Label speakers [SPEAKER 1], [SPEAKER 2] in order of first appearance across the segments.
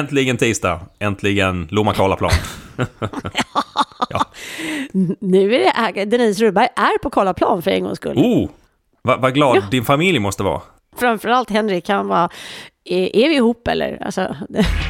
[SPEAKER 1] Äntligen tisdag, äntligen Lomma Karlaplan.
[SPEAKER 2] ja. Nu är det Denise Rubberg är på Karlaplan för en gångs skull.
[SPEAKER 1] Oh, vad va glad ja. din familj måste vara.
[SPEAKER 2] Framförallt Henrik, han var, är, är vi ihop eller? Alltså,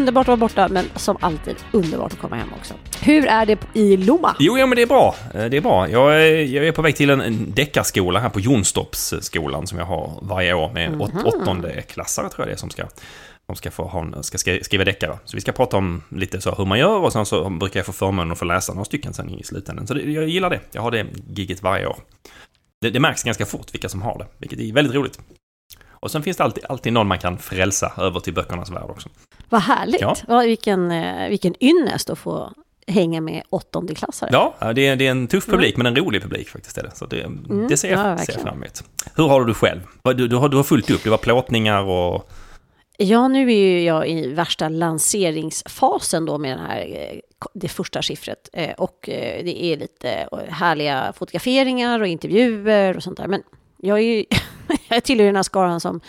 [SPEAKER 2] underbart att vara borta, men som alltid underbart att komma hem också. Hur är det i Lomma?
[SPEAKER 1] Jo, ja, men det är bra. Eh, det är bra. Jag är, jag är på väg till en, en deckarskola här på Jonstorpsskolan som jag har varje år med mm -hmm. åttonde klassare tror jag det är som ska som ska, få ha, ska skriva deckare. Så vi ska prata om lite så hur man gör och sen så brukar jag få förmånen att få läsa några stycken sen i slutändan. Så det, jag gillar det. Jag har det giget varje år. Det, det märks ganska fort vilka som har det, vilket är väldigt roligt. Och sen finns det alltid, alltid någon man kan frälsa över till böckernas värld också.
[SPEAKER 2] Vad härligt! Ja. Vilken, eh, vilken ynnest att få hänga med åttondeklassare.
[SPEAKER 1] Ja, det är, det är en tuff publik, mm. men en rolig publik faktiskt. Är det. Så det, mm, det ser, jag, ja, ser jag fram emot. Hur har du det själv? Du, du, har, du har fullt upp, det var plåtningar och...
[SPEAKER 2] Ja, nu är ju jag i värsta lanseringsfasen då med den här, eh, det första skiffret. Eh, och det är lite härliga fotograferingar och intervjuer och sånt där. Men jag är ju jag tillhör den här skaran som,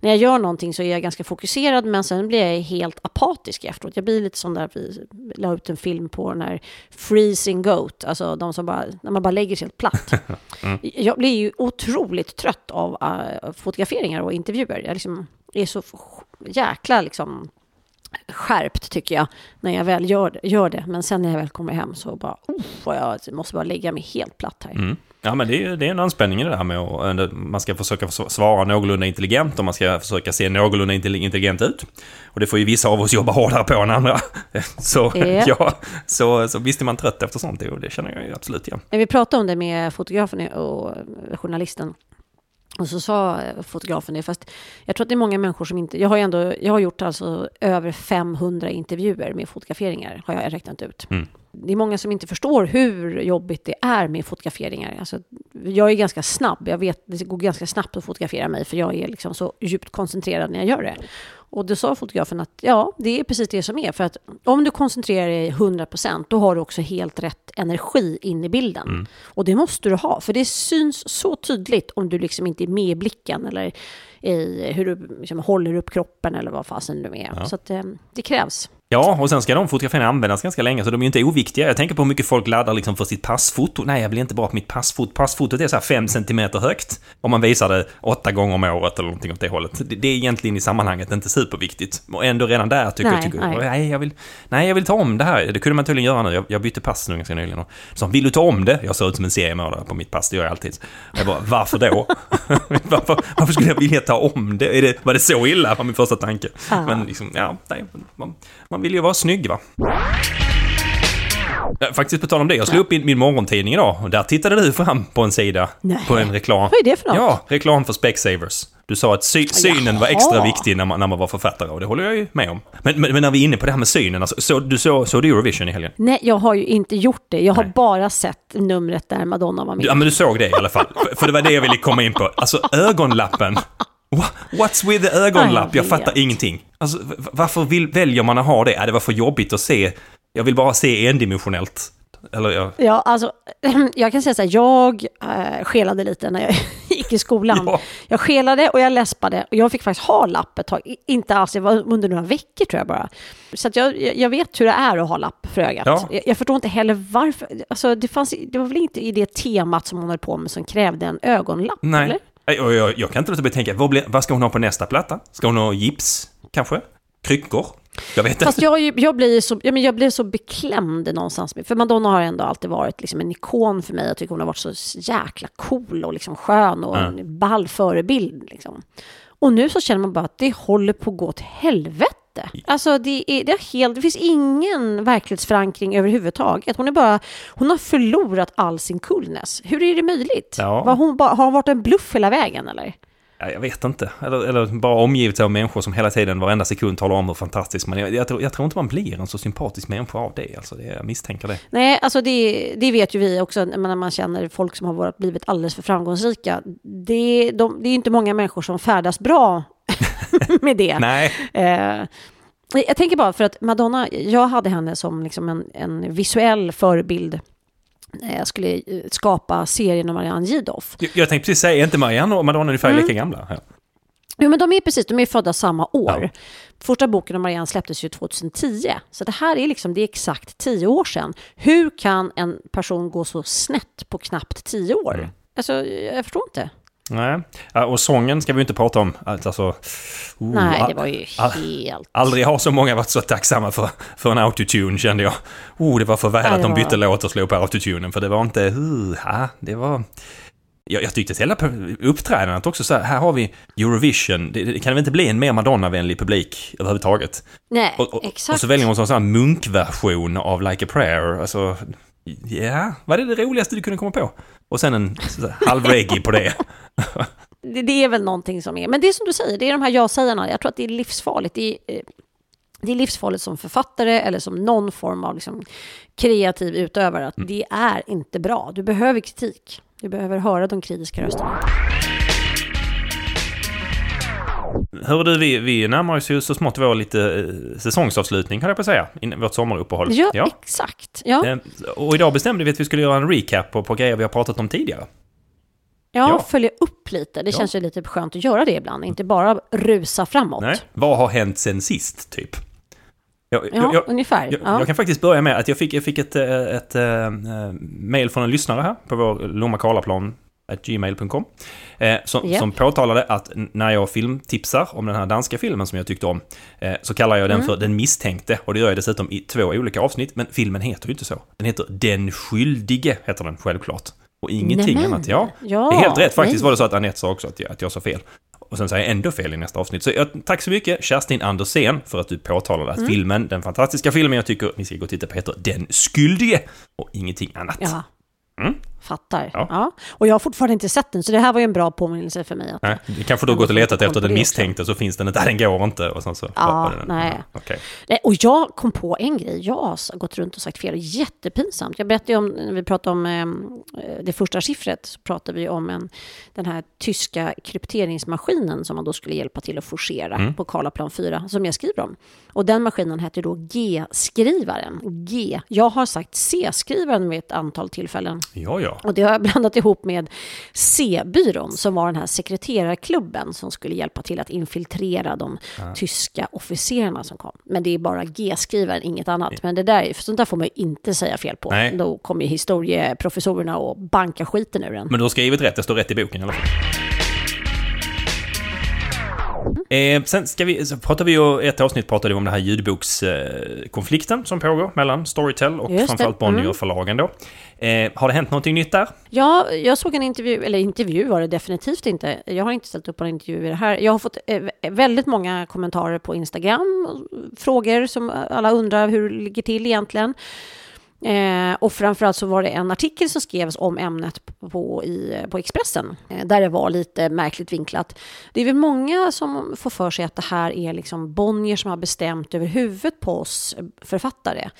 [SPEAKER 2] när jag gör någonting så är jag ganska fokuserad, men sen blir jag helt apatisk efteråt. Jag blir lite sån där, vi la ut en film på den här Freezing Goat, alltså de som bara, när man bara lägger sig helt platt. mm. Jag blir ju otroligt trött av uh, fotograferingar och intervjuer. Jag liksom är så jäkla liksom skärpt tycker jag när jag väl gör, gör det. Men sen när jag väl kommer hem så bara, oh, jag måste bara lägga mig helt platt här.
[SPEAKER 1] Mm. Ja, men det är, det är en anspänning i det här med att man ska försöka svara någorlunda intelligent och man ska försöka se någorlunda intelligent ut. Och det får ju vissa av oss jobba hårdare på än andra. Så, yeah. ja, så, så visst är man trött efter sånt och det känner jag ju absolut igen.
[SPEAKER 2] Ja. Vi pratade om det med fotografen och journalisten. Och så sa fotografen det, fast jag tror att det är många människor som inte... Jag har, ändå, jag har gjort alltså över 500 intervjuer med fotograferingar, har jag räknat ut. Mm det är många som inte förstår hur jobbigt det är med fotograferingar. Alltså, jag är ganska snabb, jag vet, det går ganska snabbt att fotografera mig för jag är liksom så djupt koncentrerad när jag gör det. Och då sa fotografen att ja, det är precis det som är. För att om du koncentrerar dig 100% då har du också helt rätt energi in i bilden. Mm. Och det måste du ha, för det syns så tydligt om du liksom inte är med i blicken eller i hur du liksom håller upp kroppen eller vad fasen du är. Ja. Så att, eh, det krävs.
[SPEAKER 1] Ja, och sen ska de fotografierna användas ganska länge, så de är ju inte oviktiga. Jag tänker på hur mycket folk laddar liksom för sitt passfoto. Nej, jag blir inte bra på mitt passfoto. Passfotot är så här 5 cm högt. Om man visar det åtta gånger om året eller någonting åt det hållet. Det, är egentligen i sammanhanget inte superviktigt. Och ändå redan där tycker nej, jag, tycker, nej. nej, jag vill, nej, jag vill ta om det här. Det kunde man tydligen göra nu. Jag, jag bytte pass nu ganska nyligen. Så vill du ta om det? Jag ser ut som en seriemördare på mitt pass, det gör jag alltid. Jag bara, varför då? varför, varför, skulle jag vilja ta om det? Är det var det så illa? var min första tanke. Ah. Men liksom, ja, nej. Man, man vill ju vara snygg va? Faktiskt på tal om det, jag slog upp min morgontidning idag och där tittade du fram på en sida Nej. på en reklam.
[SPEAKER 2] Vad är det för något?
[SPEAKER 1] Ja, reklam för Specsavers. Du sa att sy synen Jaha. var extra viktig när man, när man var författare och det håller jag ju med om. Men, men, men när vi är inne på det här med synen, alltså, så, du såg så du Eurovision i helgen?
[SPEAKER 2] Nej, jag har ju inte gjort det. Jag har Nej. bara sett numret där Madonna var med.
[SPEAKER 1] Ja, men du såg det i alla fall. för, för det var det jag ville komma in på. Alltså ögonlappen What's with the ögonlapp? Jag fattar ingenting. Alltså, varför vill, väljer man att ha det? Är det var för jobbigt att se. Jag vill bara se endimensionellt. Eller, ja.
[SPEAKER 2] ja, alltså, jag kan säga så här, jag äh, skelade lite när jag gick i skolan.
[SPEAKER 1] Ja.
[SPEAKER 2] Jag skelade och jag läspade och jag fick faktiskt ha lapp ett tag. Inte alls, det var under några veckor tror jag bara. Så att jag, jag jag vet hur det är att ha lapp för ögat.
[SPEAKER 1] Ja.
[SPEAKER 2] Jag, jag förstår inte heller varför. Alltså, det, fanns, det var väl inte i det temat som hon höll på med som krävde en ögonlapp?
[SPEAKER 1] Nej.
[SPEAKER 2] Eller?
[SPEAKER 1] Och jag, jag kan inte låta bli att tänka, vad, blir, vad ska hon ha på nästa platta? Ska hon ha gips, kanske? Kryckor? Jag vet
[SPEAKER 2] Fast
[SPEAKER 1] inte.
[SPEAKER 2] jag, är ju- jag, blir så, ja, men jag blir så beklämd någonstans. För Madonna har ändå alltid varit liksom en ikon för mig. Jag tycker hon har varit så jäkla cool och liksom skön och en ball förebild. Liksom. Och nu så känner man bara att det håller på att gå åt helvete. Alltså det, är, det, är helt, det finns ingen verklighetsförankring överhuvudtaget. Hon, är bara, hon har förlorat all sin coolness. Hur är det möjligt?
[SPEAKER 1] Ja.
[SPEAKER 2] Var hon bara, har hon varit en bluff hela vägen eller?
[SPEAKER 1] Ja, jag vet inte. Eller, eller bara omgivet av människor som hela tiden, varenda sekund talar om hur fantastisk man är. Jag, jag, tror, jag tror inte man blir en så sympatisk människa av det. Alltså, det jag misstänker det.
[SPEAKER 2] Nej, alltså det, det vet ju vi också när man känner folk som har varit, blivit alldeles för framgångsrika. Det, de, det är inte många människor som färdas bra med det.
[SPEAKER 1] Nej.
[SPEAKER 2] Eh, jag tänker bara för att Madonna, jag hade henne som liksom en, en visuell förebild när jag skulle eh, skapa serien om Marianne Gidoff.
[SPEAKER 1] Jag, jag tänkte precis säga, är inte Marianne och Madonna ungefär
[SPEAKER 2] Mm.
[SPEAKER 1] lika gamla? Ja.
[SPEAKER 2] Jo, men de är precis, de är födda samma år.
[SPEAKER 1] Ja.
[SPEAKER 2] Första boken om Marianne släpptes ju 2010. Så det här är liksom, det är exakt tio år sedan. Hur kan en person gå så snett på knappt tio år?
[SPEAKER 1] Mm.
[SPEAKER 2] Alltså, jag förstår inte.
[SPEAKER 1] Nej. Och sången ska vi inte prata om. Alltså, oh,
[SPEAKER 2] Nej, det var ju helt...
[SPEAKER 1] Aldrig har så många varit så tacksamma för, för en autotune kände jag. Oh, det var för väl att de
[SPEAKER 2] var-
[SPEAKER 1] bytte låt och slog på autotunen för det var inte... Uh, det var... Jag, jag tyckte att hela uppträdandet också så här, här har vi Eurovision, det, det kan väl inte bli en mer Madonna-vänlig publik överhuvudtaget?
[SPEAKER 2] Nej,
[SPEAKER 1] Och, och,
[SPEAKER 2] exakt.
[SPEAKER 1] och så väljer hon en sån här munkversion av Like a prayer, alltså... Ja, vad är det roligaste du kunde komma på? Och sen en halv reggae på det.
[SPEAKER 2] det, det är väl någonting som är... Men det är som du säger, det är de här ja-sägarna. Jag tror att det är livsfarligt. Det är, eh, det är livsfarligt som författare eller som någon form av liksom kreativ utövare. Att Det är inte bra. Du behöver kritik. Du behöver höra de kritiska rösterna.
[SPEAKER 1] Hör du, vi, vi närmar oss ju så smått vår lite eh, säsongsavslutning, höll jag på säga, vårt sommaruppehåll.
[SPEAKER 2] Ja, exakt. Ja,
[SPEAKER 1] Eh, Och idag bestämde vi att vi skulle göra en recap på, på grejer vi har pratat om tidigare.
[SPEAKER 2] ja,
[SPEAKER 1] ja.
[SPEAKER 2] följa upp lite. Det
[SPEAKER 1] Ja.
[SPEAKER 2] känns ju lite skönt att göra det ibland. Inte bara rusa framåt.
[SPEAKER 1] Nej. Vad har hänt sen sist, typ? Jag,
[SPEAKER 2] Ja,
[SPEAKER 1] jag,
[SPEAKER 2] ungefär.
[SPEAKER 1] jag,
[SPEAKER 2] ja.
[SPEAKER 1] jag kan faktiskt börja med att jag fick, jag fick ett, eh, ett, ett, mail från en lyssnare här på vår Lomma Karlaplan gmail.com eh, som,
[SPEAKER 2] Japp.
[SPEAKER 1] som påtalade att när jag filmtipsar om den här danska filmen som jag tyckte om eh, så kallar jag den
[SPEAKER 2] Mm.
[SPEAKER 1] för Den misstänkte och det gör jag dessutom i två olika avsnitt men filmen heter ju inte så. Den heter Den skyldige heter den självklart. Och ingenting
[SPEAKER 2] Nämen.
[SPEAKER 1] annat. Ja,
[SPEAKER 2] Ja,
[SPEAKER 1] det är helt rätt. Faktiskt
[SPEAKER 2] nej.
[SPEAKER 1] var det så att Anette sa också att jag, att jag sa fel. Och sen säger jag ändå fel i nästa avsnitt. Så jag, tack så mycket Kerstin Andersén för att du påtalade
[SPEAKER 2] Mm.
[SPEAKER 1] att filmen, den fantastiska filmen jag tycker ni ska gå och titta på heter Den skyldige och ingenting annat.
[SPEAKER 2] Ja.
[SPEAKER 1] Mm.
[SPEAKER 2] Fattar.
[SPEAKER 1] Ja.
[SPEAKER 2] Ja. Och jag har fortfarande inte sett den, så det här var ju en bra påminnelse för mig. Att,
[SPEAKER 1] Nej, kanske du har
[SPEAKER 2] Jag
[SPEAKER 1] gått och letat efter den misstänkte så finns den inte, den går inte och sen så
[SPEAKER 2] Ja,
[SPEAKER 1] den.
[SPEAKER 2] nej.
[SPEAKER 1] Ja, okej.
[SPEAKER 2] Nej, Och jag kom på en grej. Jag har gått runt och sagt fel. Jättepinsamt. Jag berättade ju om, när vi pratade om eh, det första siffret, så pratade vi om en, den här tyska krypteringsmaskinen som man då skulle hjälpa till att forcera
[SPEAKER 1] Mm.
[SPEAKER 2] på Karlaplan 4, som jag skriver om. Och den maskinen hette då G-skrivaren. G. Jag har sagt C-skrivaren vid ett antal tillfällen.
[SPEAKER 1] Ja, ja.
[SPEAKER 2] Och det har jag blandat ihop med C-byrån som var den här sekreterarklubben som skulle hjälpa till att infiltrera de tyska officerarna som kom. Men det är bara G-skrivaren, inget annat. Men det där, för sånt där får man ju inte säga fel på.
[SPEAKER 1] Nej.
[SPEAKER 2] Då kommer ju historieprofessorerna och banka skiten ur den.
[SPEAKER 1] Men du har skrivit rätt, det står rätt i boken i alla fall. Eh, sen ska vi, så pratade vi ju, ett avsnitt pratade vi om den här ljudbokskonflikten som pågår mellan Storytel och
[SPEAKER 2] Just
[SPEAKER 1] framförallt Bonnier
[SPEAKER 2] mm.
[SPEAKER 1] då. Eh, har det hänt någonting nytt där?
[SPEAKER 2] Ja, jag såg en intervju, eller intervju var det definitivt inte. Jag har inte ställt upp på en intervju i det här. Jag har fått eh, väldigt många kommentarer på Instagram, frågor som alla undrar hur det ligger till egentligen. Eh, och framförallt så var det en artikel som skrevs om ämnet på, i, på Expressen, eh, där det var lite märkligt vinklat. Det är väl många som får för sig att det här är liksom Bonnier som har bestämt över huvudet på oss eh, författare.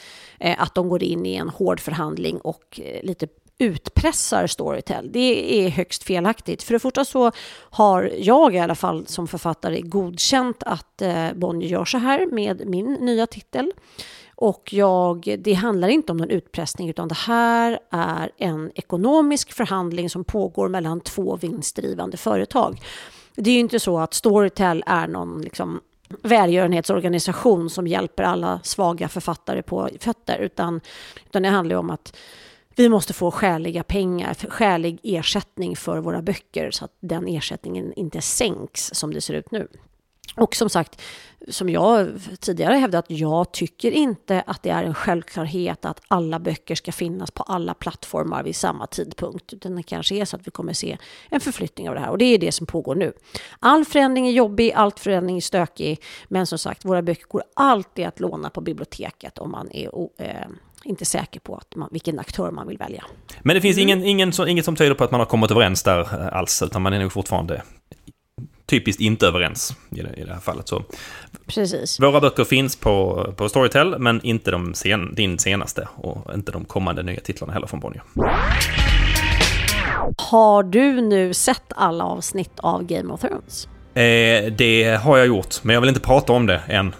[SPEAKER 2] Eh, att de går in i en hård förhandling och eh, lite utpressar Storytel. Det är högst felaktigt. För det första så har jag i alla fall som författare godkänt att eh, Bonnier gör så här med min nya titel. Och jag, det handlar inte om någon utpressning utan det här är en ekonomisk förhandling som pågår mellan två vinstdrivande företag. Det är ju inte så att Storytel är någon liksom, välgörenhetsorganisation som hjälper alla svaga författare på fötter utan, utan det handlar om att vi måste få skäliga pengar, skälig ersättning för våra böcker så att den ersättningen inte sänks som det ser ut nu. Och som sagt, som jag tidigare hävdat, jag tycker inte att det är en självklarhet att alla böcker ska finnas på alla plattformar vid samma tidpunkt. Utan det kanske är så att vi kommer se en förflyttning av det här. Och det är det som pågår nu. All förändring är jobbig, all förändring är stökig. Men som sagt, våra böcker går alltid att låna på biblioteket om man är eh, inte säker på att man, vilken aktör man vill välja.
[SPEAKER 1] Men det finns ingen, ingen, inget som tyder på att man har kommit överens där eh, alls, utan man är nog fortfarande typiskt inte överens i det, i det här fallet. Så
[SPEAKER 2] Precis.
[SPEAKER 1] Våra böcker finns på, på Storytel, men inte de sen, din senaste och inte de kommande nya titlarna heller från Bonnier.
[SPEAKER 2] Har du nu sett alla avsnitt av Game of Thrones?
[SPEAKER 1] Eh, det har jag gjort, men jag vill inte prata om det än.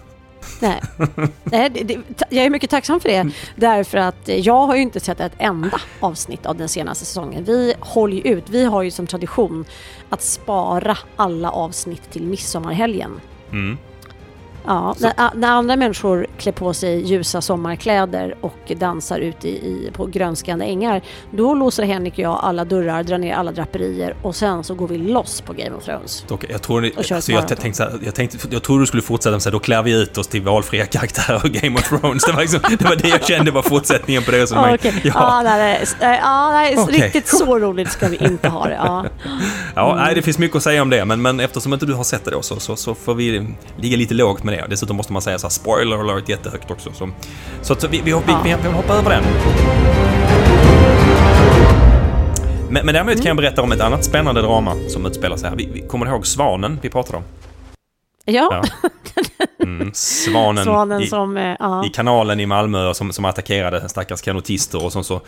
[SPEAKER 2] Nej, Nej det, det, jag är mycket tacksam för det. Därför att jag har ju inte sett ett enda avsnitt av den senaste säsongen. Vi håller ju ut. Vi har ju som tradition att spara alla avsnitt till midsommarhelgen.
[SPEAKER 1] Mm.
[SPEAKER 2] Ja, när, när, andra människor klär på sig ljusa sommarkläder och dansar ute i, i, på grönskande ängar, då låser Henrik och jag alla dörrar, drar ner alla draperier och sen så går vi loss på Game of Thrones.
[SPEAKER 1] Jag, tror, alltså, jag, tänkte, här, jag, tänkte, jag trodde du skulle fortsätta med att då klär vi ut oss till valfria karaktärer och Game of Thrones. Det var, liksom, det var det jag kände var fortsättningen på det resonemanget.
[SPEAKER 2] Okay. Ja. Ah, nej, nej, ah, nej okay. riktigt så roligt ska vi inte ha det. Ja,
[SPEAKER 1] ja nej, det finns mycket att säga om det, men, men eftersom inte du har sett det då så, så, så får vi ligga lite lågt med det. Dessutom måste man säga så här, spoiler alert jättehögt också. Så, så, så vi, vi, vi, ja. vi, vi hoppar över den. Men, men däremot mm. kan jag berätta om ett annat spännande drama som utspelar sig här. Vi, vi, kommer du ihåg Svanen vi pratade om?
[SPEAKER 2] Ja.
[SPEAKER 1] ja. Mm, svanen,
[SPEAKER 2] svanen
[SPEAKER 1] i,
[SPEAKER 2] som, uh.
[SPEAKER 1] i kanalen i Malmö som, som attackerade stackars kanotister och som så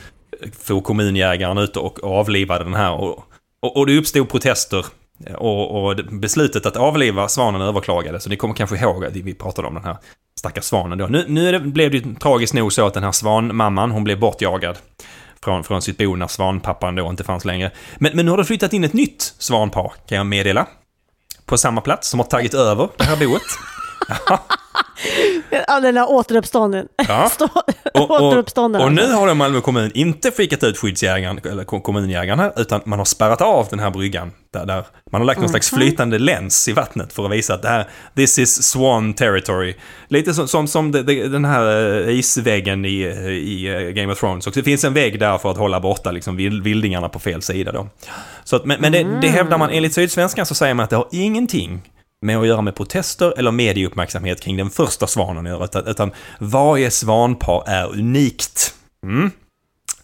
[SPEAKER 1] for kommunjägaren ut och, och avlivade den här. Och, och, och det uppstod protester och, och, beslutet att avliva svanen överklagades. Så ni kommer kanske ihåg att vi pratade om den här stackars svanen då. Nu, nu det, blev det ju tragiskt nog så att den här svanmamman, hon blev bortjagad från, från sitt bo när svanpappan då inte fanns längre. Men, men nu har det flyttat in ett nytt svanpar, kan jag meddela. På samma plats, som har tagit över det här boet.
[SPEAKER 2] Ja, den här återuppstånden. Ja.
[SPEAKER 1] och, och, och, nu har Malmö kommun inte skickat ut skyddsjägaren, eller kommunjägarna, utan man har spärrat av den här bryggan. Där, där man har lagt någon slags mhm. flytande läns i vattnet för att visa att det här, this is swan territory. Lite som, som, som det, det, den här eh, isväggen i, i eh, Game of Thrones. Och det finns en vägg där för att hålla borta liksom vildingarna på fel sida då. Så att, men men det, det hävdar man, enligt Sydsvenskan så säger man att det har ingenting med att göra med protester eller medieuppmärksamhet kring den första svanen att göra, utan varje svanpar är unikt. Mm.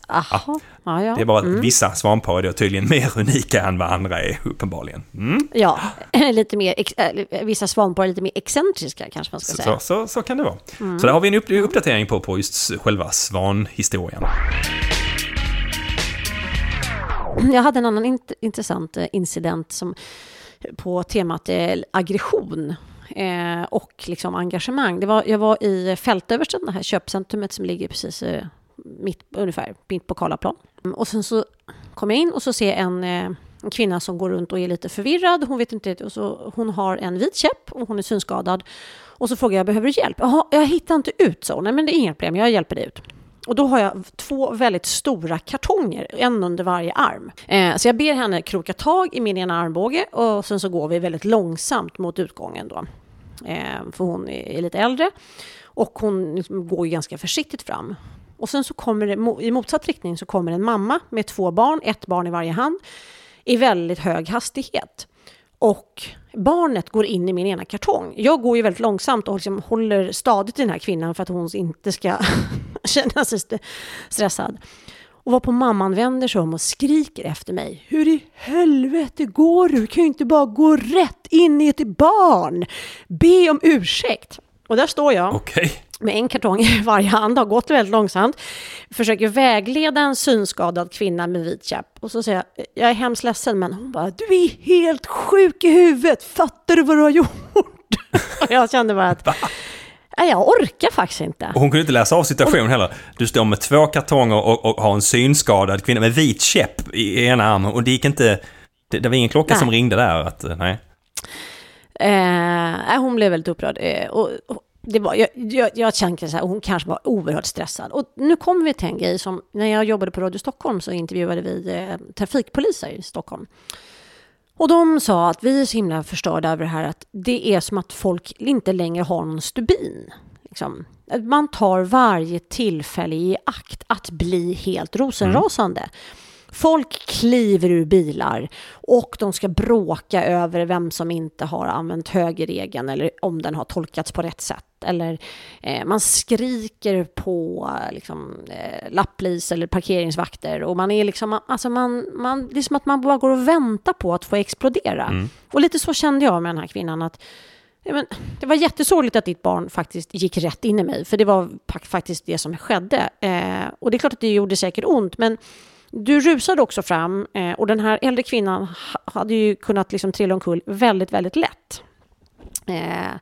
[SPEAKER 2] Aha. Ja, ja.
[SPEAKER 1] Det är bara att mm. vissa svanpar är då tydligen mer unika än vad andra är, uppenbarligen. Mm.
[SPEAKER 2] Ja, lite mer, äh, vissa svanpar är lite mer excentriska kanske man ska
[SPEAKER 1] så,
[SPEAKER 2] säga.
[SPEAKER 1] Så, så, så kan det vara. Mm. Så där har vi en uppdatering på, på just själva svanhistorien.
[SPEAKER 2] Jag hade en annan int intressant eh, incident som på temat eh, aggression eh, och liksom engagemang. Det var, jag var i Fältöversten, det här köpcentrumet som ligger precis eh, mitt, ungefär mitt på Karlaplan. Mm, och sen så kom jag in och så ser jag en, en kvinna som går runt och är lite förvirrad. Hon vet inte, och så, hon har en vit käpp och hon är synskadad. Och så frågar jag, behöver du hjälp? Jaha, jag hittar inte ut, så. Nej, men det är inget problem, jag hjälper dig ut. Och då har jag två väldigt stora kartonger, en under varje arm. Eh, så jag ber henne kroka tag i min ena armbåge och sen så går vi väldigt långsamt mot utgången då. Eh, för hon är lite äldre och hon liksom går ganska försiktigt fram. Och sen så kommer det, i motsatt riktning så kommer en mamma med två barn, ett barn i varje hand, i väldigt hög hastighet. Och barnet går in i min ena kartong. Jag går ju väldigt långsamt och liksom håller stadigt i den här kvinnan för att hon inte ska känna sig stressad. Och var på mamman vänder sig om och skriker efter mig. Hur i helvete går du? Du kan ju inte bara gå rätt in i ett barn. Be om ursäkt. Och där står jag.
[SPEAKER 1] Okay
[SPEAKER 2] med en kartong i varje hand, har gått väldigt långsamt, försöker vägleda en synskadad kvinna med vit käpp. Och så säger jag, jag är hemskt ledsen, men hon bara, du är helt sjuk i huvudet, fattar du vad du har gjort? Och jag kände bara att, nej, jag orkar faktiskt inte.
[SPEAKER 1] Och hon kunde inte läsa av situationen heller. Du står med två kartonger och, och har en synskadad kvinna med vit käpp i ena armen och det gick inte, det, det var ingen klocka
[SPEAKER 2] Nej.
[SPEAKER 1] som ringde där att, nej.
[SPEAKER 2] Eh, hon blev väldigt upprörd. Eh, och, och det var, jag, jag, jag kände så här, hon kanske var oerhört stressad. Och nu kommer vi till en grej som, när jag jobbade på Radio Stockholm så intervjuade vi eh, trafikpoliser i Stockholm. Och de sa att vi är så himla förstörda över det här att det är som att folk inte längre har någon stubin. Liksom. Man tar varje tillfälle i akt att bli helt rosenrasande. Folk kliver ur bilar och de ska bråka över vem som inte har använt högerregeln eller om den har tolkats på rätt sätt. Eller eh, man skriker på liksom, eh, lapplis eller parkeringsvakter och man är liksom, alltså man, man, det är som att man bara går och väntar på att få explodera. Och lite så kände jag med den här kvinnan att men, det var jättesorgligt att ditt barn faktiskt gick rätt in i mig, för det var faktiskt det som skedde. Eh, och det är klart att det gjorde säkert ont, men du rusade också fram eh, och den här äldre kvinnan hade ju kunnat liksom trilla omkull väldigt, väldigt lätt. Eh,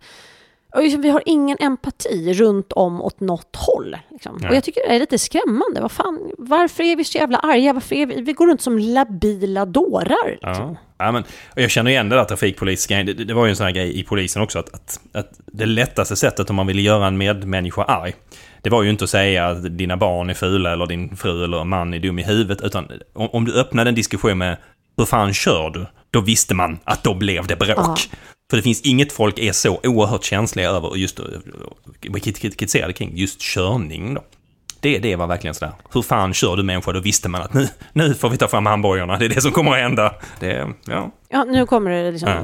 [SPEAKER 2] Liksom, vi har ingen empati runt om åt något håll. Liksom. Och jag tycker det är lite skrämmande. Vad fan, varför är vi så jävla arga? Varför är vi, vi går runt som labila dårar. Liksom.
[SPEAKER 1] Ja. Ja, men, och jag känner igen det där trafikpolitiska. Det, det var ju en sån här grej i polisen också. Att, att, att det lättaste sättet om man ville göra en medmänniska arg. Det var ju inte att säga att dina barn är fula eller din fru eller man är dum i huvudet. Utan om, om du öppnade en diskussion med hur fan kör du? Då visste man att då blev det bråk.
[SPEAKER 2] Ja.
[SPEAKER 1] För det finns inget folk är så oerhört känsliga över just kritiserade kring just körning då. Det, det var verkligen sådär. Hur fan kör du människa? Då visste man att nu, nu får vi ta fram handbojorna. Det är det som kommer att hända. Det, ja.
[SPEAKER 2] Ja, nu kommer det liksom
[SPEAKER 1] Ja.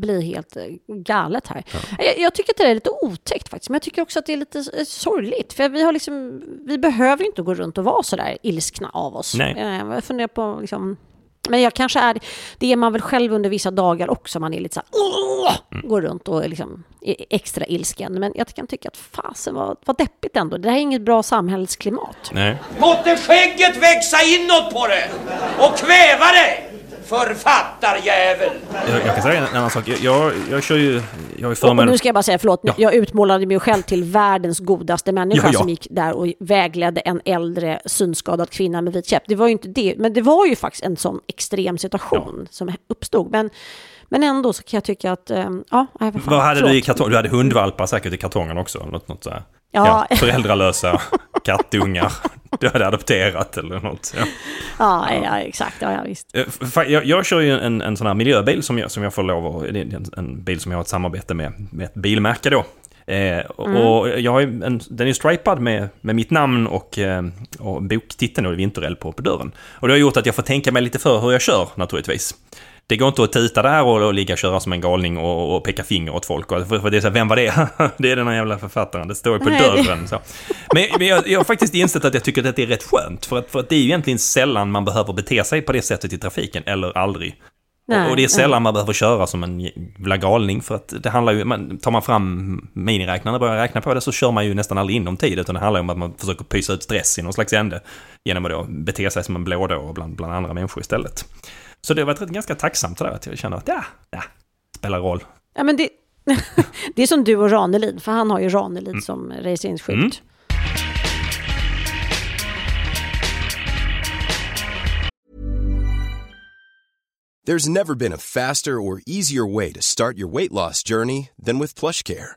[SPEAKER 2] bli helt eh, galet här. Jag, jag tycker att det är lite otäckt faktiskt, men jag tycker också att det är lite eh, sorgligt. För vi, har liksom, vi behöver inte gå runt och vara så där ilskna av oss.
[SPEAKER 1] Nej.
[SPEAKER 2] Eh, Jag funderar på liksom, men jag kanske är, det är man väl själv under vissa dagar också, man är lite så här, "Åh!" går runt och är liksom är extra ilsken. Men jag kan tycka att fasen var, var deppigt ändå. Det här är inget bra samhällsklimat.
[SPEAKER 1] Nej.
[SPEAKER 3] Måtte skägget växa inåt på det och kväva det! Författarjävel!
[SPEAKER 1] Jag, jag kan säga en annan sak. Jag, jag, jag kör ju... Jag ju
[SPEAKER 2] Och, nu ska jag bara säga, förlåt,
[SPEAKER 1] Ja.
[SPEAKER 2] jag utmålade mig själv till världens godaste människa
[SPEAKER 1] Ja, ja.
[SPEAKER 2] som gick där och vägledde en äldre synskadad kvinna med vit käpp. Det var ju inte det, men det var ju faktiskt en sån extrem situation som uppstod. Men, men ändå så kan jag tycka att, ehm, ja, vad
[SPEAKER 1] hade
[SPEAKER 2] förlåt.
[SPEAKER 1] du i kartong? Du hade hundvalpar säkert i kartongen också? eller Något, något sådär.
[SPEAKER 2] Ja.
[SPEAKER 1] föräldralösa kattungar. Du hade adopterat eller något. Ja.
[SPEAKER 2] Ja, ja, exakt, ja, ja visst.
[SPEAKER 1] Eh, Jag, jag kör ju en, en sån här miljöbil som jag, som jag får lov att... Det är en, en bil som jag har ett samarbete med, med ett bilmärke då. Eh, och- och jag har en, den är stripad med, med mitt namn och, eh, och boktiteln och vintereld på, på dörren. Och det har gjort att jag får tänka mig lite för hur jag kör naturligtvis. Det går inte att tuta där och, och ligga och köra som en galning och, och peka finger åt folk. Och, för, för det är så här, vem var det? det är den här jävla författaren. Det står ju på
[SPEAKER 2] Nej,
[SPEAKER 1] dörren. Så. Men, men jag, jag har faktiskt insett att jag tycker att det är rätt skönt. För att, för att det är ju egentligen sällan man behöver bete sig på det sättet i trafiken, eller aldrig.
[SPEAKER 2] Nej,
[SPEAKER 1] och, det är
[SPEAKER 2] nej.
[SPEAKER 1] sällan man behöver köra som en jävla galning. För att det handlar ju, man, tar man fram miniräknaren och börjar räkna på det så kör man ju nästan aldrig inom tid. Utan det handlar om att man försöker pysa ut stress i någon slags ände. Genom att då bete sig som en blådå bland, bland andra människor istället. Så det har varit ganska tacksamt sådär att jag känner att ja, ja, spelar roll.
[SPEAKER 2] Ja, men det, det är som du och Ranelid, för han har ju Ranelid som registreringsskylt.
[SPEAKER 1] Mm.
[SPEAKER 4] There's never been a faster or easier way to start your weight loss journey than with PlushCare.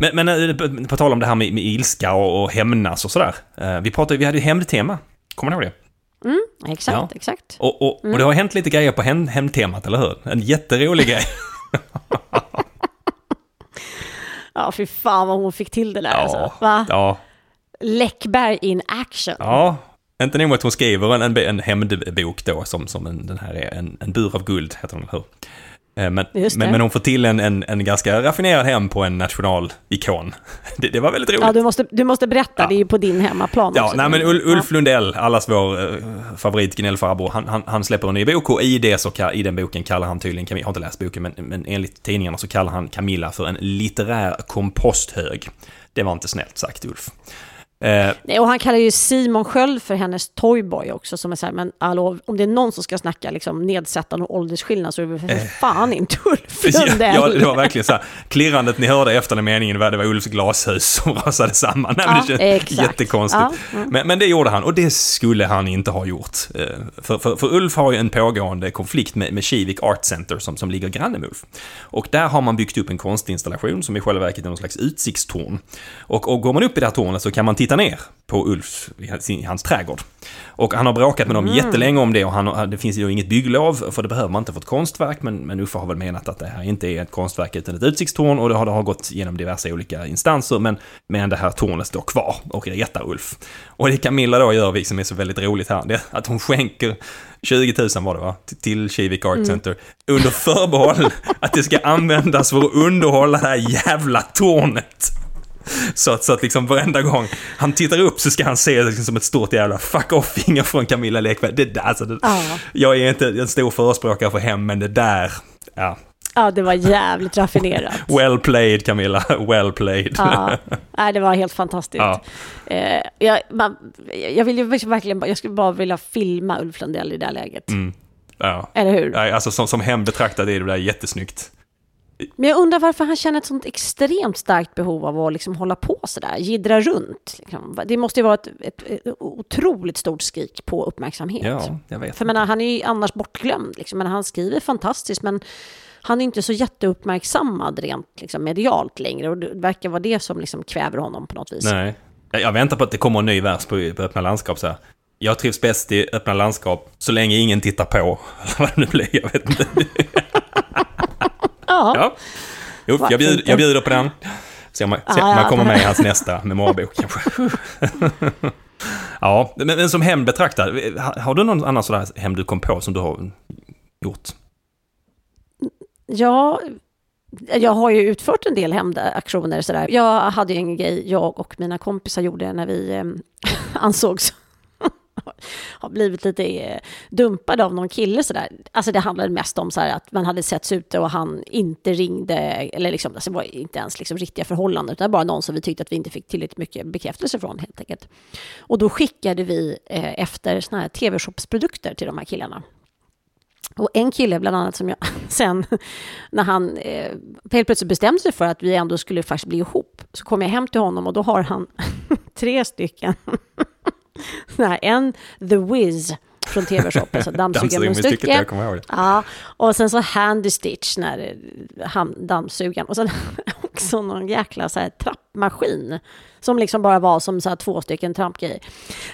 [SPEAKER 1] Men, men eh, på, tal om det här med, med ilska och, och hämnas och sådär. Eh, vi pratade, vi hade ju hämndtema. Kommer ni ihåg det?
[SPEAKER 2] Exakt,
[SPEAKER 1] Ja.
[SPEAKER 2] exakt.
[SPEAKER 1] Och, och, och det har hänt lite grejer på häm, hämndtemat, eller hur? En jätterolig grej.
[SPEAKER 2] Ja, fy fan vad hon fick till det där alltså. Va?
[SPEAKER 1] ja,
[SPEAKER 2] Läckberg in action.
[SPEAKER 1] ja. Inte nog med att hon skriver en, en, en hämndbok då, som, som en, den här är, en, en bur av guld, heter den, eller hur? Eh, Men, men, men hon får till en, en, en ganska raffinerad hem på en nationalikon. Det, det var väldigt roligt.
[SPEAKER 2] Ja, du måste, du måste berätta,
[SPEAKER 1] Ja.
[SPEAKER 2] det är ju på din hemmaplan
[SPEAKER 1] Ja,
[SPEAKER 2] också.
[SPEAKER 1] nej men Ul- Ulf Lundell, allas vår uh, favoritgnällfarbror, han, han, han släpper en ny bok och i, det så, i den boken kallar han tydligen, Camilla, jag har inte läst boken, men, men enligt tidningarna så kallar han Camilla för en litterär komposthög. Det var inte snällt sagt, Ulf. Eh,
[SPEAKER 2] Nej, och han kallar ju Simon Sköld för hennes toyboy också, som är så här, men hallå, om det är någon som ska snacka liksom, nedsättande och åldersskillnad så är det väl för fan inte Ulf
[SPEAKER 1] Eh. ja,
[SPEAKER 2] Lundell.
[SPEAKER 1] ja, det var verkligen så här. Klirrandet ni hörde efter den meningen var det var Ulfs glashus som rasade samman. Nej, men
[SPEAKER 2] Ja,
[SPEAKER 1] det känns jättekonstigt.
[SPEAKER 2] Ja,
[SPEAKER 1] Men, men det gjorde han och det skulle han inte ha gjort. Eh, För, för, för Ulf har ju en pågående konflikt med, med Kivik Art Center som, som ligger granne med Ulf. Och där har man byggt upp en konstinstallation som i själva verket är någon slags utsiktstorn. Och, och går man upp i det här tornet så kan man titta ner på Ulf i hans, trädgård. Och han har bråkat med dem jättelänge om det och han, det finns ju inget bygglov för det behöver man inte för ett konstverk men, men Uffe har väl menat att det här inte är ett konstverk utan ett utsiktstorn och det har, det har gått genom diverse olika instanser men, men det här tornet står kvar och retar Ulf. Och det Camilla då gör, som är så väldigt roligt här, det är att hon skänker 20 000 var det va? Till- Kivik Art Center. Under förbehåll att det ska användas för att underhålla det här jävla tornet. Så att, så att liksom varenda gång han tittar upp så ska han se det liksom som ett stort jävla fuck off-finger från Camilla Läckberg. Det där, alltså, det,
[SPEAKER 2] Ja.
[SPEAKER 1] Jag är inte en stor förespråkare för hem, men det där, ja.
[SPEAKER 2] Ja, det var jävligt raffinerat.
[SPEAKER 1] Well played Camilla, well played.
[SPEAKER 2] Ja, nej, det var helt fantastiskt.
[SPEAKER 1] Ja.
[SPEAKER 2] Eh, jag, man, jag vill ju verkligen, jag skulle bara vilja filma Ulf Lundell i det här läget.
[SPEAKER 1] Mm. ja.
[SPEAKER 2] Eller hur?
[SPEAKER 1] Alltså som, som hem betraktat är det där jättesnyggt.
[SPEAKER 2] Men jag undrar varför han känner ett sånt extremt starkt behov av att liksom hålla på sådär, jiddra runt. Liksom. Det måste ju vara ett, ett, ett otroligt stort skrik på uppmärksamhet.
[SPEAKER 1] Ja, jag vet.
[SPEAKER 2] För menar, han är ju annars bortglömd. Liksom. Men han skriver fantastiskt, men han är inte så jätteuppmärksammad rent liksom, medialt längre. Och det verkar vara det som liksom kväver honom på något vis.
[SPEAKER 1] Nej. Jag, jag väntar på att det kommer en ny vers på, på öppna landskap så här. Jag trivs bäst i öppna landskap så länge ingen tittar på. Eller vad det nu blir, jag vet inte.
[SPEAKER 2] Ja.
[SPEAKER 1] Ja. Jo, jag,
[SPEAKER 2] inte?
[SPEAKER 1] jag bjuder på den. Se om man, se om man
[SPEAKER 2] ja.
[SPEAKER 1] kommer med i hans nästa memoarbok kanske. ja, men, men som hem betraktad, har, har du någon annan sådär hem du kom på som du har gjort?
[SPEAKER 2] Ja, jag har ju utfört en del hämndaktioner sådär. Jag hade ju en grej jag och mina kompisar gjorde när vi eh, ansågs har blivit lite eh, dumpad av någon kille sådär. Alltså det handlade mest om så här att man hade setts ute och han inte ringde, eller liksom, alltså det var inte ens liksom riktiga förhållanden, utan bara någon som vi tyckte att vi inte fick tillräckligt mycket bekräftelse från helt enkelt. Och då skickade vi eh, efter såna här tv-shopsprodukter till de här killarna. Och en kille bland annat som jag sen, när han eh, helt plötsligt bestämde sig för att vi ändå skulle faktiskt bli ihop, så kom jag hem till honom och då har han tre stycken här, en The Wiz från TV-shop, alltså dammsugaren med
[SPEAKER 1] jag
[SPEAKER 2] stycke.
[SPEAKER 1] kommer ihåg det.
[SPEAKER 2] Ja, och sen så Handy Stitch, när han, dammsugaren. Och sen också någon jäkla så här, trappmaskin. Som liksom bara var som så här, två stycken trampgrejer.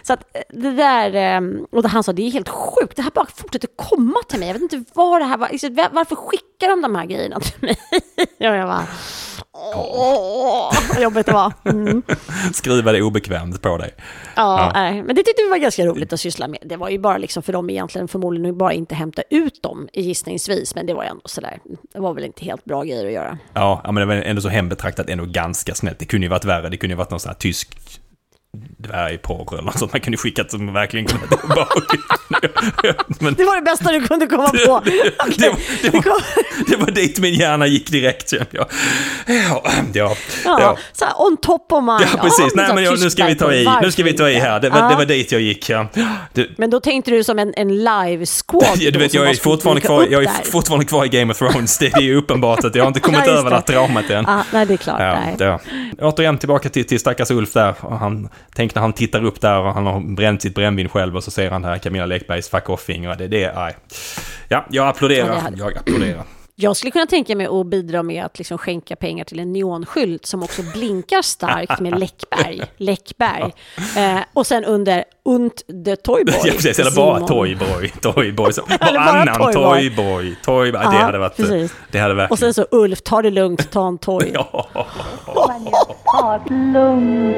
[SPEAKER 2] Så att eh, det där, eh, och han sa det är helt sjukt, det här bara fortsätter komma till mig. Jag vet inte vad det här var, var- varför skickar de de här grejerna till mig? Ja, jag bara, åh, jobbigt det var. Mm.
[SPEAKER 1] Skruva det obekvämt på dig.
[SPEAKER 2] Ja, Nej, men det tyckte vi var ganska roligt att syssla med. Det var ju bara liksom för dem egentligen förmodligen bara inte hämta ut dem gissningsvis, men det var ändå sådär. Det var väl inte helt bra grejer att göra.
[SPEAKER 1] Ja, men det var ändå så hembetraktat ändå ganska snällt. Det kunde ju varit värre. Det kunde ju varit någon sån här tysk dvärgporr eller något sånt man kunde skickat som verkligen kunde
[SPEAKER 2] men, Det var det bästa du kunde komma på. Okay.
[SPEAKER 1] det, var, det, var, det var dit min hjärna gick direkt jag. Ja, ja,
[SPEAKER 2] ja. Så här, on top of mind.
[SPEAKER 1] Ja, precis. Oh, Nej, men jag, nu ska vi ta i. Nu ska vi ta i här. Det var, ja. det var dit jag gick. Ja.
[SPEAKER 2] Du. Men då tänkte du som en, en live-squad?
[SPEAKER 1] Ja, du vet, jag är, fortfarande kvar, jag är fortfarande kvar i Game of Thrones. Det är ju uppenbart att jag har inte kommit över det här traumat än.
[SPEAKER 2] Ah, nej, det är klart.
[SPEAKER 1] Ja,
[SPEAKER 2] nej.
[SPEAKER 1] Det, återigen tillbaka till, till stackars Ulf där. Och han Tänk när han tittar upp där och han har bränt sitt brännvin själv och så ser han här Camilla Läckbergs fuck off-finger. Det, det är... Ja, jag applåderar. Ja, jag applåderar.
[SPEAKER 2] Jag skulle kunna tänka mig att bidra med att liksom skänka pengar till en neonskylt som också blinkar starkt med Läckberg. Läckberg. Eh, och sen under Unt the Toyboy.
[SPEAKER 1] Ja, precis. Eller bara Toyboy. Toyboy. Varannan Toyboy. Toyboy. Det hade varit... Precis. Det hade verkligen...
[SPEAKER 2] Och sen så Ulf, ta det lugnt, ta en toy. ja. Ta det lugnt,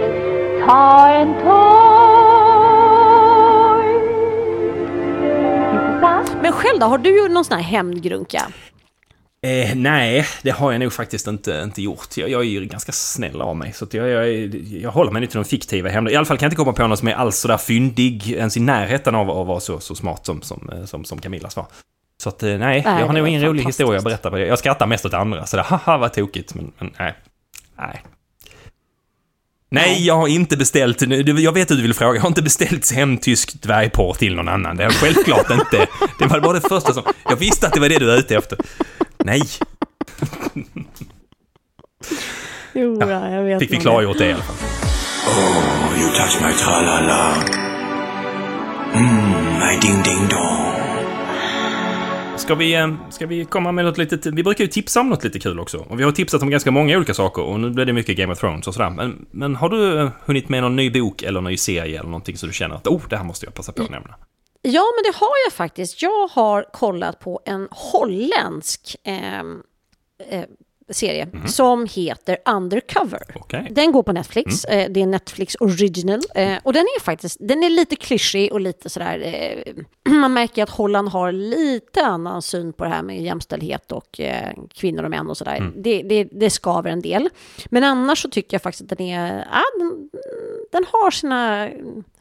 [SPEAKER 2] ta en toy. Men själv då, har du gjort någon sån här hämndgrunka?
[SPEAKER 1] Eh, nej, det har jag nog faktiskt inte, inte gjort. Jag, jag är ju ganska snäll av mig. Så jag, jag, jag håller mig till de fiktiva hämnder. I alla fall kan jag inte komma på någon som är alls sådär fyndig, ens i närheten av att vara så, så smart som, som, eh, som, som Camillas var. Så att eh, nej, nej jag har nog ingen rolig historia att berätta på det. Jag skrattar mest åt andra, så det haha vad tokigt, men, men nej. Nej. Nej, jag har inte beställt, jag vet att du vill fråga, jag har inte beställt hem tysk dvärgporr till någon annan. Det har jag självklart inte. Det var bara det första som, jag visste att det var det du var ute efter. Nej.
[SPEAKER 2] jo, ja, jag vet.
[SPEAKER 1] Fick vi klargjort det i alla fall.
[SPEAKER 5] Oh, you touch my tra-la-la. Mm, my ding-ding-dong.
[SPEAKER 1] Ska vi, eh, ska vi komma med något litet... Vi brukar ju tipsa om något lite kul också. Och vi har tipsat om ganska många olika saker och nu blir det mycket Game of Thrones och sådär. Men, men har du eh, hunnit med någon ny bok eller ny serie eller någonting så du känner att oh, det här måste jag passa på att nämna?
[SPEAKER 2] Ja, men det har jag faktiskt. Jag har kollat på en holländsk ehm, eh, eh, serie mm. som heter Undercover.
[SPEAKER 1] Okay.
[SPEAKER 2] Den går på Netflix. Mm. Eh, det är Netflix original. Eh, och den är faktiskt, den är lite klyschig och lite sådär, eh, man märker att Holland har lite annan syn på det här med jämställdhet och kvinnor och män och sådär. Mm. Det, det, det skaver en del. Men annars så tycker jag faktiskt att den är, ja, den, den har sina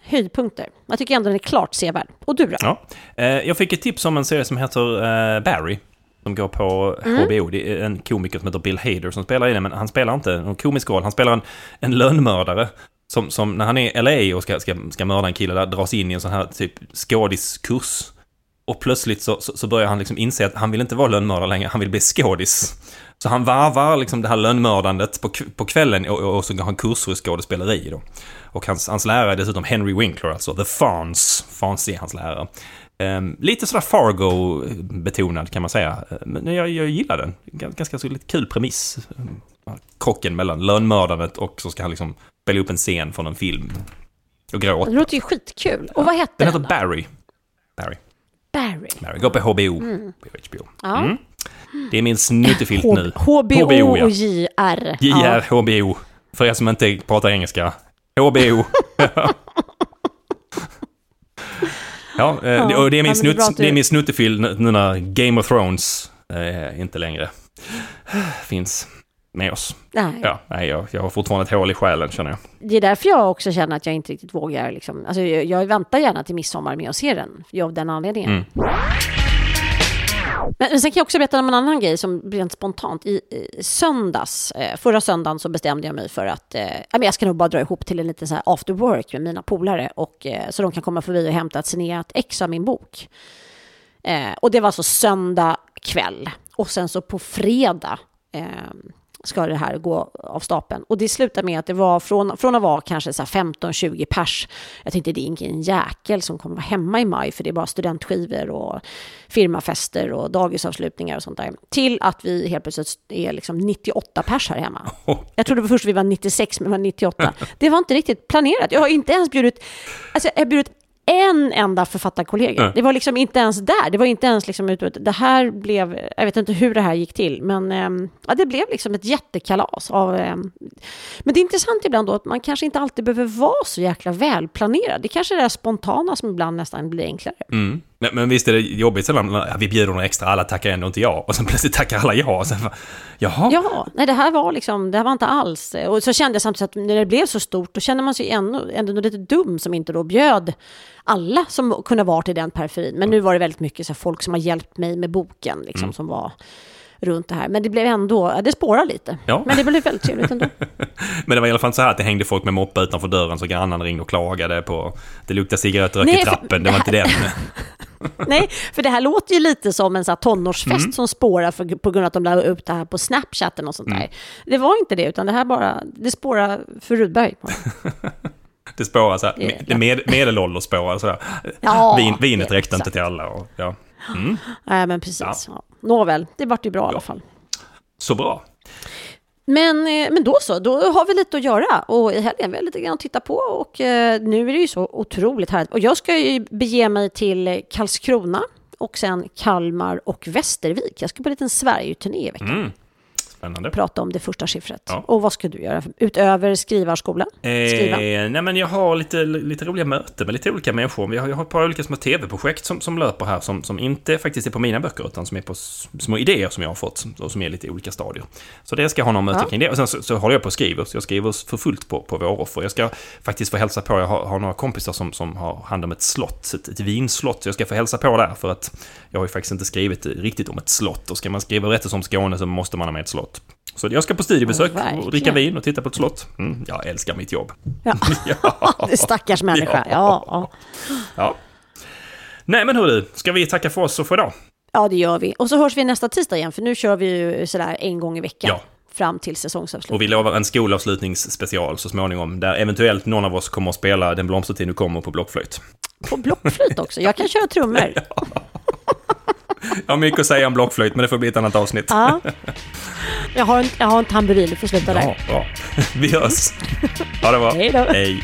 [SPEAKER 2] höjdpunkter. Jag tycker ändå den är klart sevärd. Och du då?
[SPEAKER 1] Ja. Jag fick ett tips om en serie som heter Barry som går på mm. HBO. Det är en komiker som heter Bill Hader som spelar i den, men han spelar inte en komisk roll. Han spelar en, en lönnmördare. Som, som när han är i LA och ska, ska, ska mörda en kille där dras in i en sån här typ skådiskurs. Och plötsligt så, så, så, börjar han liksom inse att han vill inte vara lönnmördare längre, han vill bli skådis. Så han varvar liksom det här lönnmördandet på, på kvällen och, och, och så går han kurser i skådespeleri då. Och hans, hans lärare är dessutom Henry Winkler, alltså The Farns. Farns är hans lärare. Um, lite sådär Fargo-betonad kan man säga. Men jag, jag gillar den. Ganska så lite kul premiss. Krocken mellan lönnmördandet och så ska han liksom spela upp en scen från en film. Och gråta.
[SPEAKER 2] Det låter ju skitkul. Och vad hette
[SPEAKER 1] den? Den heter Barry. Barry.
[SPEAKER 2] Barry.
[SPEAKER 1] Barry. Går på HBO. Mm. HBO. Ja. Mm. Det är min snuttefilt nu.
[SPEAKER 2] HBO, HBO ja. och JR.
[SPEAKER 1] JR, ja. HBO. För er som inte pratar engelska. HBO. Ja, eh, ja och det är min, snutt, det, är min snuttefil nu när Game of Thrones eh, inte längre finns med oss.
[SPEAKER 2] Nej.
[SPEAKER 1] Ja, nej, jag, jag har fortfarande ett hål i själen känner jag.
[SPEAKER 2] Det är därför jag också känner att jag inte riktigt vågar. Liksom, alltså, jag, jag väntar gärna till midsommar med att se den, av den anledningen. Mm. Men sen kan jag också berätta om en annan grej som rent spontant. I, i söndags, eh, förra söndagen så bestämde jag mig för att eh, jag ska nog bara dra ihop till en liten så här after work med mina polare och eh, så de kan komma förbi och hämta ett signerat ex av min bok. Eh, och det var alltså söndag kväll och sen så på fredag eh, ska det här gå av stapeln. Och det slutade med att det var från, från att vara kanske 15-20 pers. Jag tänkte det är ingen jäkel som kommer vara hemma i maj för det är bara studentskivor och firmafester och dagisavslutningar och sånt där. Till att vi helt plötsligt är liksom 98 pers här hemma. Jag trodde först vi var 96 men vi var 98. Det var inte riktigt planerat. Jag har inte ens bjudit, alltså jag har bjudit en enda författarkollega.
[SPEAKER 1] Ja.
[SPEAKER 2] Det var liksom inte ens där. Det var inte ens liksom ut, det här blev, jag vet inte hur det här gick till, men ehm, ja, det blev liksom ett jättekalas av... ehm, men det är intressant ibland då att man kanske inte alltid behöver vara så jäkla välplanerad. Det kanske är det där spontana som ibland nästan blir enklare.
[SPEAKER 1] Mm. Men, men visst är det jobbigt sen ja, vi bjuder några extra, alla tackar ändå inte ja. Och sen plötsligt tackar alla ja. Och sen, jaha?
[SPEAKER 2] Ja, nej det här var liksom, det här var inte alls. Och så kände jag samtidigt att när det blev så stort, då kände man sig ändå, ändå lite dum som inte då bjöd alla som kunde vara i den periferin. Men nu var det väldigt mycket så folk som har hjälpt mig med boken, liksom,
[SPEAKER 1] Mm.
[SPEAKER 2] som var runt det här. Men det blev ändå, det spårar lite.
[SPEAKER 1] Ja.
[SPEAKER 2] Men det blev väldigt trevligt ändå.
[SPEAKER 1] Men det var i alla fall så här att det hängde folk med moppa utanför dörren så grannarna ringde och klagade på... Det luktade cigarettrök
[SPEAKER 2] Nej,
[SPEAKER 1] i trappen, det var inte den.
[SPEAKER 2] Nej, för det här låter ju lite som en så här tonårsfest
[SPEAKER 1] Mm.
[SPEAKER 2] som spårar för, på grund av att de la upp det här på Snapchatten och sånt
[SPEAKER 1] Mm.
[SPEAKER 2] där. Det var inte det, utan det här bara, det spårar för Rudberg.
[SPEAKER 1] Det spårar så här,
[SPEAKER 2] Det-
[SPEAKER 1] med, med, medelålder spårar så här.
[SPEAKER 2] Ja,
[SPEAKER 1] Vin, vinet
[SPEAKER 2] det-
[SPEAKER 1] räckte inte
[SPEAKER 2] exakt.
[SPEAKER 1] till alla och, ja. Mm.
[SPEAKER 2] Nej, men precis. Ja. Nåväl, det vart ju bra i alla fall.
[SPEAKER 1] Så bra.
[SPEAKER 2] Men, eh, men då så, då har vi lite att göra och i helgen vi har lite grann att titta på och eh, nu är det ju så otroligt härligt. Och jag ska ju bege mig till Karlskrona och sen Kalmar och Västervik. Jag ska på en liten Sverige-turné i veckan.
[SPEAKER 1] Mm. Spännande.
[SPEAKER 2] Prata om det första siffret.
[SPEAKER 1] Ja.
[SPEAKER 2] Och vad ska du göra utöver skrivarskolan? Skriva?
[SPEAKER 1] Eh, nej men jag har lite, lite roliga möten med lite olika människor. Jag har, jag har ett par olika små tv-projekt som, som löper här som, som inte faktiskt är på mina böcker utan som är på små idéer som jag har fått och som är lite olika stadier. Så det ska jag ha några möten
[SPEAKER 2] Ja.
[SPEAKER 1] kring det. Och sen så, så håller jag på och skriver, så jag skriver för fullt på, på Våroffer. Jag ska faktiskt få hälsa på, jag har, har några kompisar som, som har hand om ett slott, ett, ett vinslott. Så jag ska få hälsa på där för att jag har ju faktiskt inte skrivit riktigt om ett slott. Och ska man skriva berättelser om Skåne så måste man ha med ett slott. Så jag ska på studiebesök
[SPEAKER 2] Ja,
[SPEAKER 1] och dricka vin och titta på ett slott. Mm, jag älskar mitt jobb.
[SPEAKER 2] Ja. Det stackars människa. Ja. Ja.
[SPEAKER 1] Ja. Nej men hörru, ska vi tacka för oss och för idag?
[SPEAKER 2] ja, det gör vi. Och så hörs vi nästa tisdag igen, för nu kör vi ju sådär en gång i veckan.
[SPEAKER 1] Ja.
[SPEAKER 2] Fram till säsongsavslut.
[SPEAKER 1] Och vi lovar en skolavslutningsspecial så småningom, där eventuellt någon av oss kommer att spela Den blomstertid nu kommer på blockflöjt.
[SPEAKER 2] På blockflöjt också. Jag kan köra trummor.
[SPEAKER 1] Jag har mycket att säga om blockflöjt, men det får bli ett annat avsnitt.
[SPEAKER 2] Ja. Jag har en, jag har en tamburin, du får sluta
[SPEAKER 1] Ja,
[SPEAKER 2] där.
[SPEAKER 1] bra. Vi hörs. Ha det bra.
[SPEAKER 2] Hej då.
[SPEAKER 1] Hej.